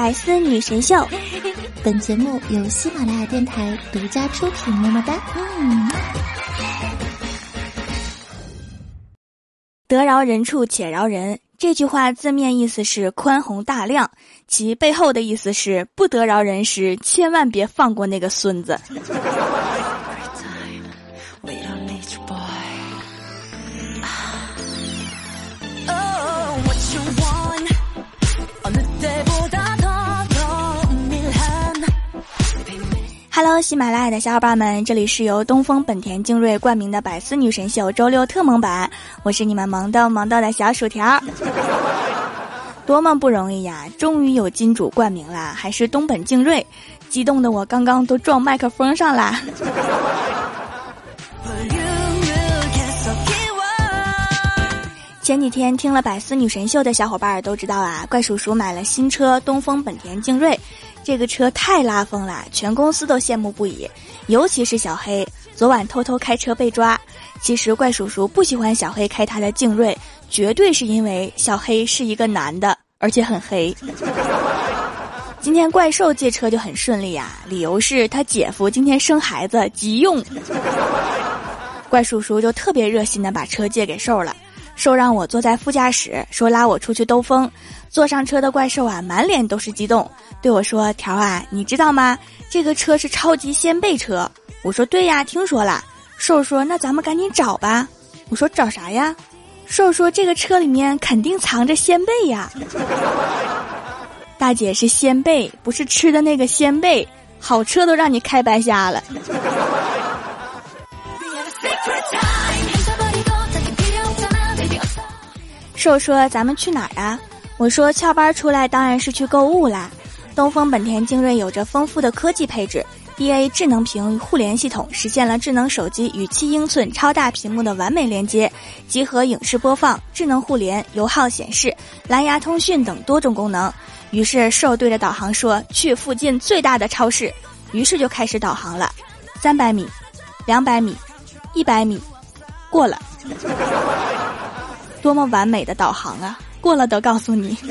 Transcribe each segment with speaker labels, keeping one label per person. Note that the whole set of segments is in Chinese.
Speaker 1: 百思女神秀，本节目由喜马拉雅电台独家出品。么么哒！嗯，
Speaker 2: 得饶人处且饶人。这句话字面意思是宽宏大量，其背后的意思是不得饶人时，千万别放过那个孙子。Hello，喜马拉雅的小伙伴们，这里是由东风本田精锐冠名的百思女神秀周六特蒙版，我是你们萌逗萌逗的小薯条，多么不容易呀！终于有金主冠名啦，还是东本精锐，激动的我刚刚都撞麦克风上啦。前几天听了百思女神秀的小伙伴都知道啊，怪叔叔买了新车东风本田劲锐。这个车太拉风了，全公司都羡慕不已，尤其是小黑。昨晚偷偷开车被抓，其实怪叔叔不喜欢小黑开他的劲锐，绝对是因为小黑是一个男的，而且很黑。今天怪兽借车就很顺利呀，理由是他姐夫今天生孩子急用，怪叔叔就特别热心的把车借给兽了。兽让我坐在副驾驶，说拉我出去兜风。坐上车的怪兽啊，满脸都是激动，对我说：“条啊，你知道吗？这个车是超级掀背车。”我说：“对呀，听说了。”兽说：“那咱们赶紧找吧。”我说：“找啥呀？”兽说：“这个车里面肯定藏着掀背呀。”大姐是掀背，不是吃的那个鲜贝。好车都让你开白瞎了。兽说：“咱们去哪儿啊？”我说：“翘班出来当然是去购物啦。”东风本田精锐有着丰富的科技配置，DA 智能屏互联系统实现了智能手机与七英寸超大屏幕的完美连接，集合影视播放、智能互联、油耗显示、蓝牙通讯等多种功能。于是兽对着导航说：“去附近最大的超市。”于是就开始导航了，三百米，两百米，一百米，过了。多么完美的导航啊！过了都告诉你。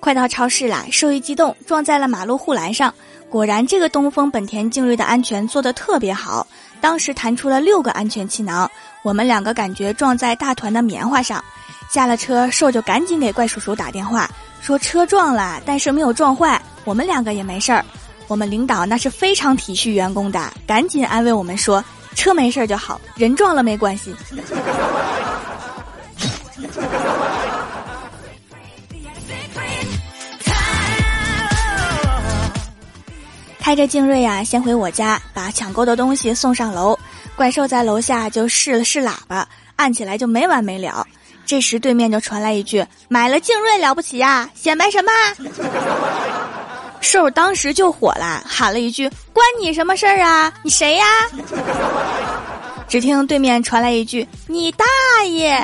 Speaker 2: 快到超市啦！兽一激动，撞在了马路护栏上。果然，这个东风本田劲锐的安全做得特别好，当时弹出了六个安全气囊。我们两个感觉撞在大团的棉花上。下了车，兽就赶紧给怪叔叔打电话，说车撞了，但是没有撞坏，我们两个也没事儿。我们领导那是非常体恤员工的，赶紧安慰我们说：“车没事就好，人撞了没关系。”开着劲锐呀，先回我家把抢购的东西送上楼。怪兽在楼下就试了试喇叭，按起来就没完没了。这时对面就传来一句：“买了劲锐了不起呀，显摆什么？” 兽当时就火了，喊了一句：“关你什么事儿啊？你谁呀？” 只听对面传来一句：“你大爷！”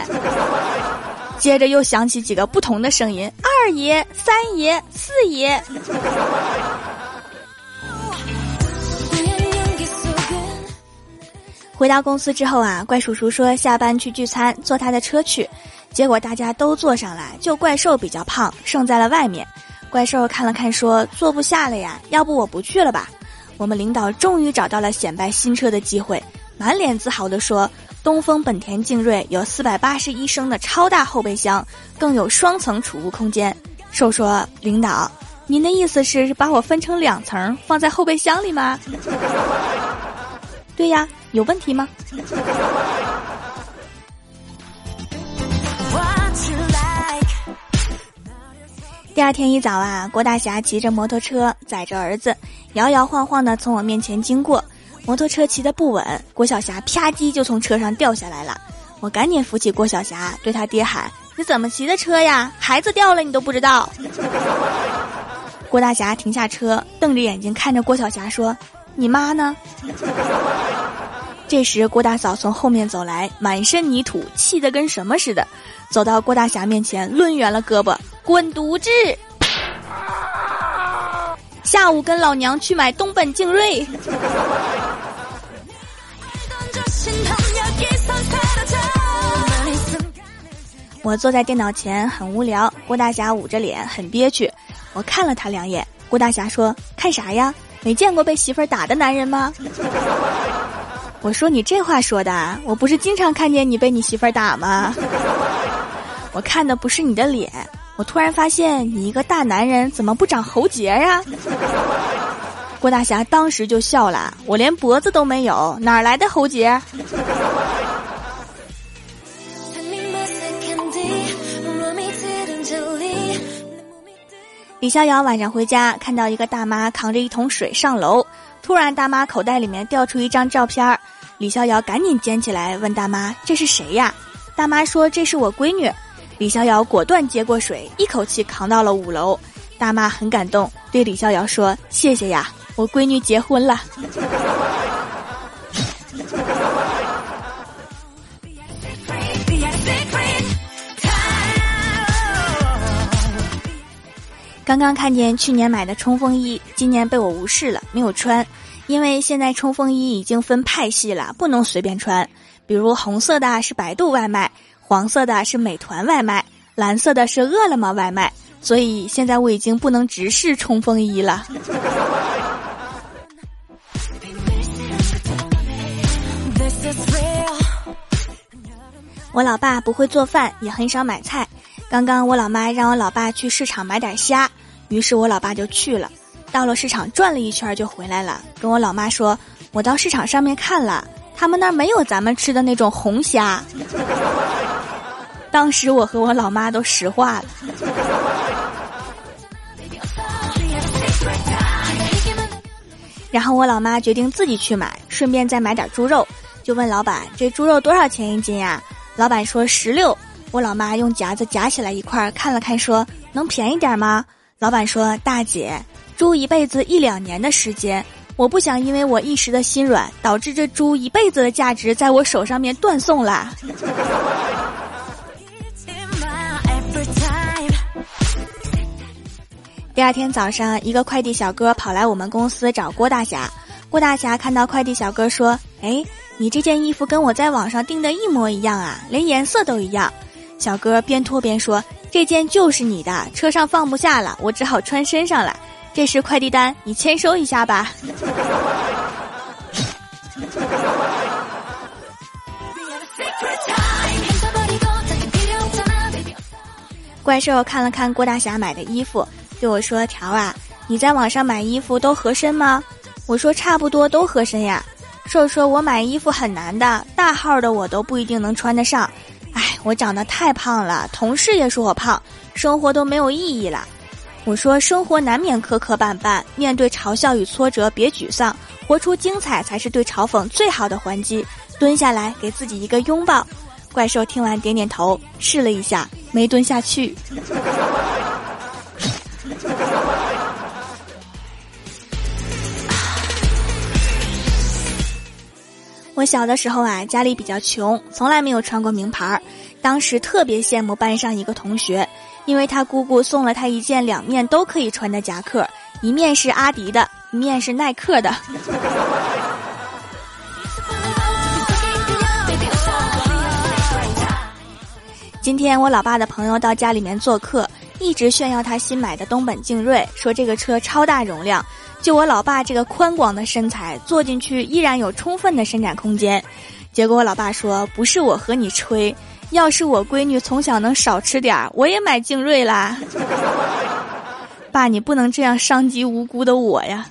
Speaker 2: 接着又响起几个不同的声音：“二爷、三爷、四爷。”回到公司之后啊，怪叔叔说下班去聚餐，坐他的车去，结果大家都坐上来，就怪兽比较胖，剩在了外面。怪兽看了看，说：“坐不下了呀，要不我不去了吧？”我们领导终于找到了显摆新车的机会，满脸自豪地说：“东风本田劲锐有四百八十一升的超大后备箱，更有双层储物空间。”兽说：“领导，您的意思是把我分成两层放在后备箱里吗？” 对呀，有问题吗？第二天一早啊，郭大侠骑着摩托车载着儿子，摇摇晃晃的从我面前经过。摩托车骑得不稳，郭晓霞啪叽就从车上掉下来了。我赶紧扶起郭晓霞，对他爹喊：“你怎么骑的车呀？孩子掉了你都不知道？” 郭大侠停下车，瞪着眼睛看着郭晓霞说：“你妈呢？”这时郭大嫂从后面走来，满身泥土，气得跟什么似的，走到郭大侠面前，抡圆了胳膊。滚犊子！下午跟老娘去买东本劲锐。我坐在电脑前很无聊，郭大侠捂着脸很憋屈。我看了他两眼，郭大侠说：“看啥呀？没见过被媳妇儿打的男人吗？”我说：“你这话说的，我不是经常看见你被你媳妇儿打吗？我看的不是你的脸，我突然发现你一个大男人怎么不长喉结呀？”郭大侠当时就笑了：“我连脖子都没有，哪来的喉结？”李逍遥晚上回家，看到一个大妈扛着一桶水上楼，突然大妈口袋里面掉出一张照片李逍遥赶紧捡起来问大妈：“这是谁呀？”大妈说：“这是我闺女。”李逍遥果断接过水，一口气扛到了五楼。大妈很感动，对李逍遥说：“谢谢呀，我闺女结婚了。”刚刚看见去年买的冲锋衣，今年被我无视了，没有穿，因为现在冲锋衣已经分派系了，不能随便穿。比如红色的是百度外卖，黄色的是美团外卖，蓝色的是饿了么外卖，所以现在我已经不能直视冲锋衣了。我老爸不会做饭，也很少买菜。刚刚我老妈让我老爸去市场买点虾，于是我老爸就去了。到了市场转了一圈就回来了，跟我老妈说：“我到市场上面看了，他们那儿没有咱们吃的那种红虾。”当时我和我老妈都石化了。然后我老妈决定自己去买，顺便再买点猪肉，就问老板：“这猪肉多少钱一斤呀？”老板说：“十六。”我老妈用夹子夹起来一块看了看，说：“能便宜点吗？”老板说：“大姐，猪一辈子一两年的时间，我不想因为我一时的心软，导致这猪一辈子的价值在我手上面断送了。”第二天早上，一个快递小哥跑来我们公司找郭大侠。郭大侠看到快递小哥说：“哎，你这件衣服跟我在网上订的一模一样啊，连颜色都一样。”小哥边脱边说：“这件就是你的，车上放不下了，我只好穿身上了。这是快递单，你签收一下吧。”怪兽看了看郭大侠买的衣服，对我说：“条啊，你在网上买衣服都合身吗？”我说：“差不多都合身呀。”兽说：“我买衣服很难的，大号的我都不一定能穿得上。”我长得太胖了，同事也说我胖，生活都没有意义了。我说，生活难免磕磕绊绊，面对嘲笑与挫折，别沮丧，活出精彩才是对嘲讽最好的还击。蹲下来，给自己一个拥抱。怪兽听完点点头，试了一下，没蹲下去。我小的时候啊，家里比较穷，从来没有穿过名牌儿。当时特别羡慕班上一个同学，因为他姑姑送了他一件两面都可以穿的夹克，一面是阿迪的，一面是耐克的。今天我老爸的朋友到家里面做客，一直炫耀他新买的东本劲锐，说这个车超大容量。就我老爸这个宽广的身材，坐进去依然有充分的伸展空间。结果我老爸说：“不是我和你吹，要是我闺女从小能少吃点儿，我也买精锐啦。”爸，你不能这样伤及无辜的我呀。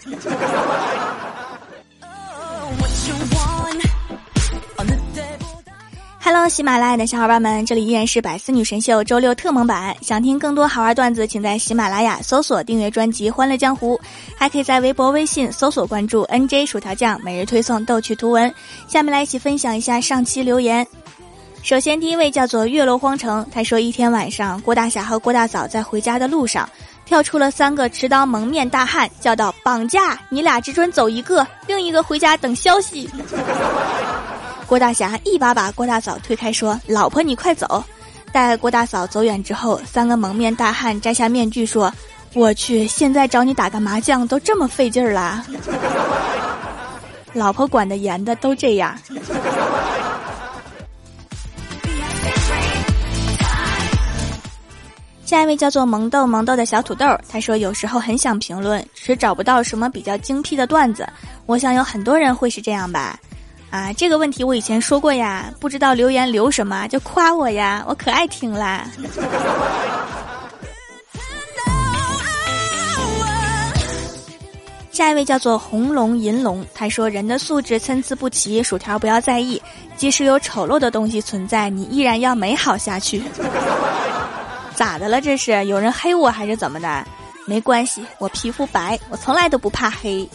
Speaker 2: Hello，喜马拉雅的小伙伴们，这里依然是百思女神秀周六特蒙版。想听更多好玩段子，请在喜马拉雅搜索订阅专辑《欢乐江湖》，还可以在微博、微信搜索关注 NJ 薯条酱，每日推送逗趣图文。下面来一起分享一下上期留言。首先，第一位叫做月落荒城，他说一天晚上，郭大侠和郭大嫂在回家的路上，跳出了三个持刀蒙面大汉，叫道：“绑架！你俩只准走一个，另一个回家等消息。”郭大侠一把把郭大嫂推开，说：“老婆，你快走！”待郭大嫂走远之后，三个蒙面大汉摘下面具，说：“我去，现在找你打个麻将都这么费劲儿啦！”老婆管得严的都这样。下一位叫做萌豆萌豆的小土豆，他说有时候很想评论，是找不到什么比较精辟的段子。我想有很多人会是这样吧。啊，这个问题我以前说过呀，不知道留言留什么就夸我呀，我可爱听啦。下一位叫做红龙银龙，他说人的素质参差不齐，薯条不要在意，即使有丑陋的东西存在，你依然要美好下去。咋的了？这是有人黑我还是怎么的？没关系，我皮肤白，我从来都不怕黑。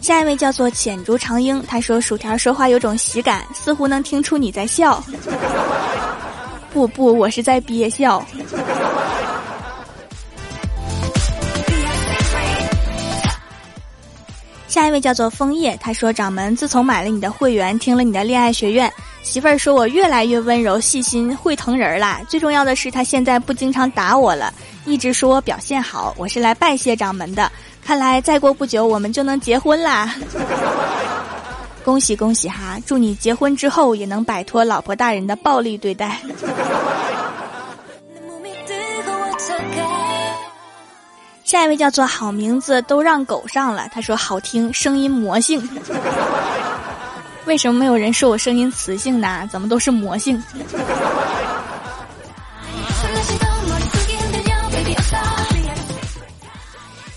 Speaker 2: 下一位叫做浅竹长英，他说薯条说话有种喜感，似乎能听出你在笑。不不，我是在憋笑。下一位叫做枫叶，他说掌门自从买了你的会员，听了你的恋爱学院，媳妇儿说我越来越温柔细心，会疼人啦。最重要的是他现在不经常打我了，一直说我表现好，我是来拜谢掌门的。看来再过不久我们就能结婚啦！恭喜恭喜哈！祝你结婚之后也能摆脱老婆大人的暴力对待。下一位叫做好名字都让狗上了，他说好听，声音魔性。为什么没有人说我声音磁性呢？怎么都是魔性？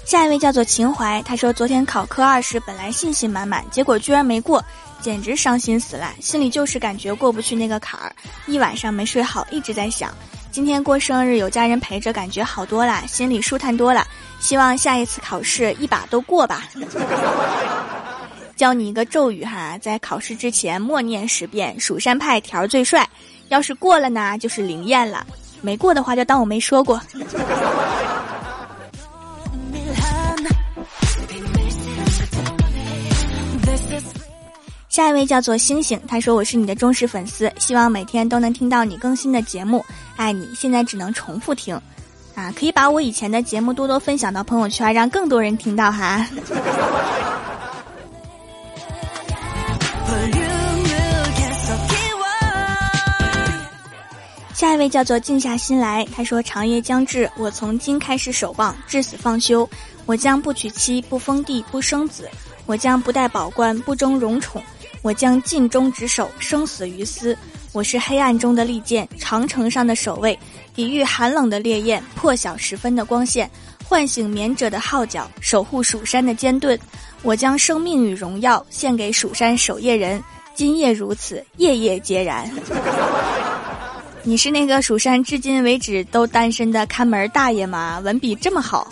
Speaker 2: 下一位叫做秦怀，他说昨天考科二时本来信心满满，结果居然没过，简直伤心死了，心里就是感觉过不去那个坎儿，一晚上没睡好，一直在想，今天过生日有家人陪着，感觉好多了，心里舒坦多了，希望下一次考试一把都过吧。教你一个咒语哈，在考试之前默念十遍“蜀山派条最帅”，要是过了呢，就是灵验了；没过的话，就当我没说过。下一位叫做星星，他说我是你的忠实粉丝，希望每天都能听到你更新的节目，爱你。现在只能重复听，啊，可以把我以前的节目多多分享到朋友圈，让更多人听到哈。下一位叫做静下心来，他说长夜将至，我从今开始守望，至死方休。我将不娶妻，不封地，不生子，我将不戴宝冠，不争荣宠。我将尽忠职守，生死于斯。我是黑暗中的利剑，长城上的守卫，抵御寒冷的烈焰，破晓时分的光线，唤醒眠者的号角，守护蜀山的坚盾。我将生命与荣耀献给蜀山守夜人。今夜如此，夜夜皆然。你是那个蜀山至今为止都单身的看门大爷吗？文笔这么好。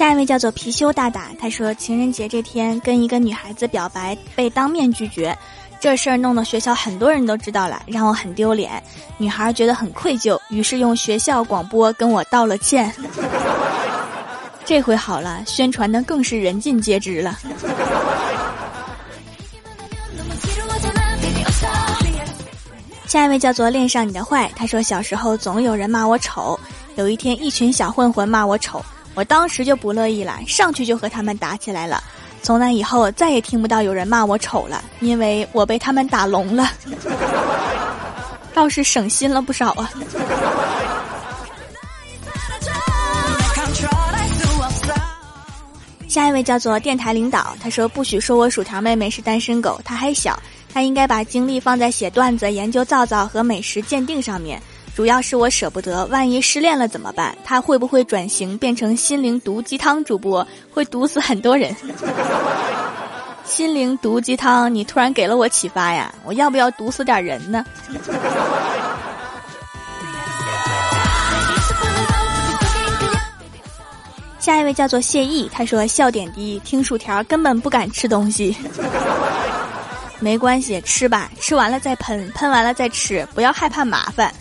Speaker 2: 下一位叫做貔貅大大，他说情人节这天跟一个女孩子表白被当面拒绝，这事儿弄得学校很多人都知道了，让我很丢脸。女孩觉得很愧疚，于是用学校广播跟我道了歉。这回好了，宣传的更是人尽皆知了。下一位叫做恋上你的坏，他说小时候总有人骂我丑，有一天一群小混混骂我丑。我当时就不乐意了，上去就和他们打起来了。从那以后，再也听不到有人骂我丑了，因为我被他们打聋了，倒是省心了不少啊。下一位叫做电台领导，他说不许说我薯条妹妹是单身狗，她还小，她应该把精力放在写段子、研究皂皂和美食鉴定上面。主要是我舍不得，万一失恋了怎么办？他会不会转型变成心灵毒鸡汤主播？会毒死很多人。心灵毒鸡汤，你突然给了我启发呀！我要不要毒死点人呢？下一位叫做谢意，他说笑点低，听薯条根本不敢吃东西。没关系，吃吧，吃完了再喷，喷完了再吃，不要害怕麻烦。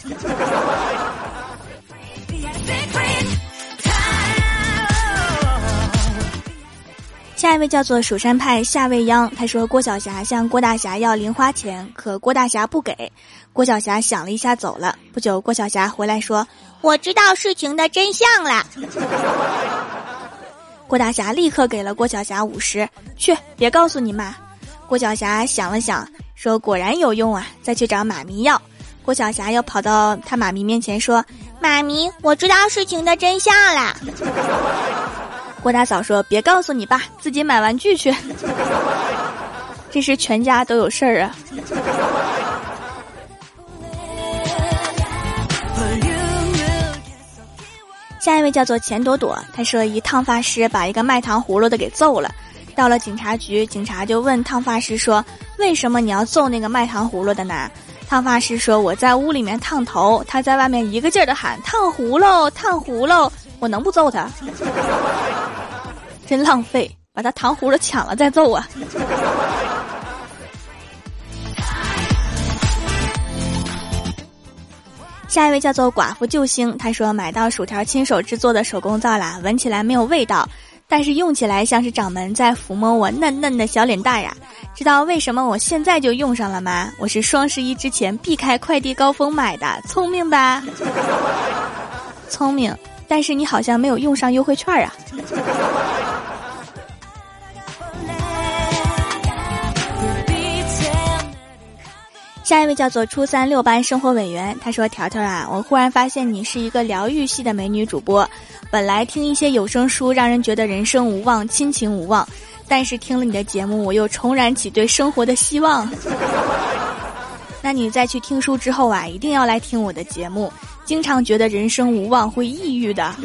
Speaker 2: 下一位叫做蜀山派夏未央，他说郭晓霞向郭大侠要零花钱，可郭大侠不给，郭晓霞想了一下走了。不久，郭晓霞回来说：“我知道事情的真相了。”郭大侠立刻给了郭晓霞五十，去，别告诉你妈。郭晓霞想了想，说：“果然有用啊，再去找妈咪要。”郭晓霞又跑到他妈咪面前说：“妈咪，我知道事情的真相了。”郭大嫂说：“别告诉你爸，自己买玩具去。”这是全家都有事儿啊。下一位叫做钱朵朵，他说一烫发师把一个卖糖葫芦的给揍了，到了警察局，警察就问烫发师说：“为什么你要揍那个卖糖葫芦的呢？”烫发师说：“我在屋里面烫头，他在外面一个劲儿的喊烫葫芦，烫葫芦，我能不揍他？真浪费，把他糖葫芦抢了再揍啊！”下一位叫做寡妇救星，他说买到薯条亲手制作的手工皂啦，闻起来没有味道，但是用起来像是掌门在抚摸我嫩嫩的小脸蛋呀。知道为什么我现在就用上了吗？我是双十一之前避开快递高峰买的，聪明吧？聪明，但是你好像没有用上优惠券啊。下一位叫做初三六班生活委员，他说：“条条啊，我忽然发现你是一个疗愈系的美女主播。本来听一些有声书让人觉得人生无望、亲情无望，但是听了你的节目，我又重燃起对生活的希望。那你再去听书之后啊，一定要来听我的节目。经常觉得人生无望会抑郁的。”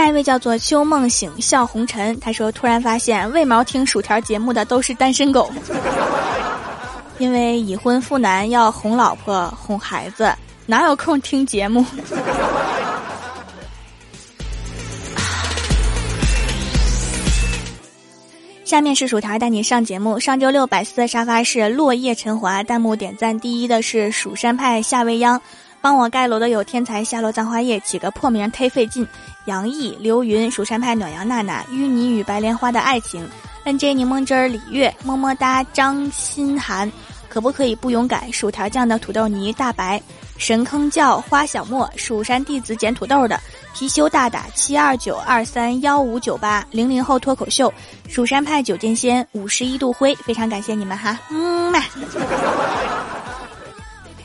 Speaker 2: 下一位叫做秋梦醒笑红尘，他说：“突然发现为毛听薯条节目的都是单身狗，因为已婚妇男要哄老婆哄孩子，哪有空听节目？” 下面是薯条带你上节目。上周六百思的沙发是落叶陈华，弹幕点赞第一的是蜀山派夏未央。帮我盖楼的有天才夏洛葬花叶，起个破名忒费劲。杨毅、刘云、蜀山派暖阳娜娜、淤泥与白莲花的爱情，NJ 柠檬汁儿李月，么么哒张心涵，可不可以不勇敢？薯条酱的土豆泥大白，神坑叫花小莫，蜀山弟子捡土豆的貔貅大大七二九二三幺五九八零零后脱口秀，蜀山派九剑仙五十一度灰，非常感谢你们哈，嗯嘛。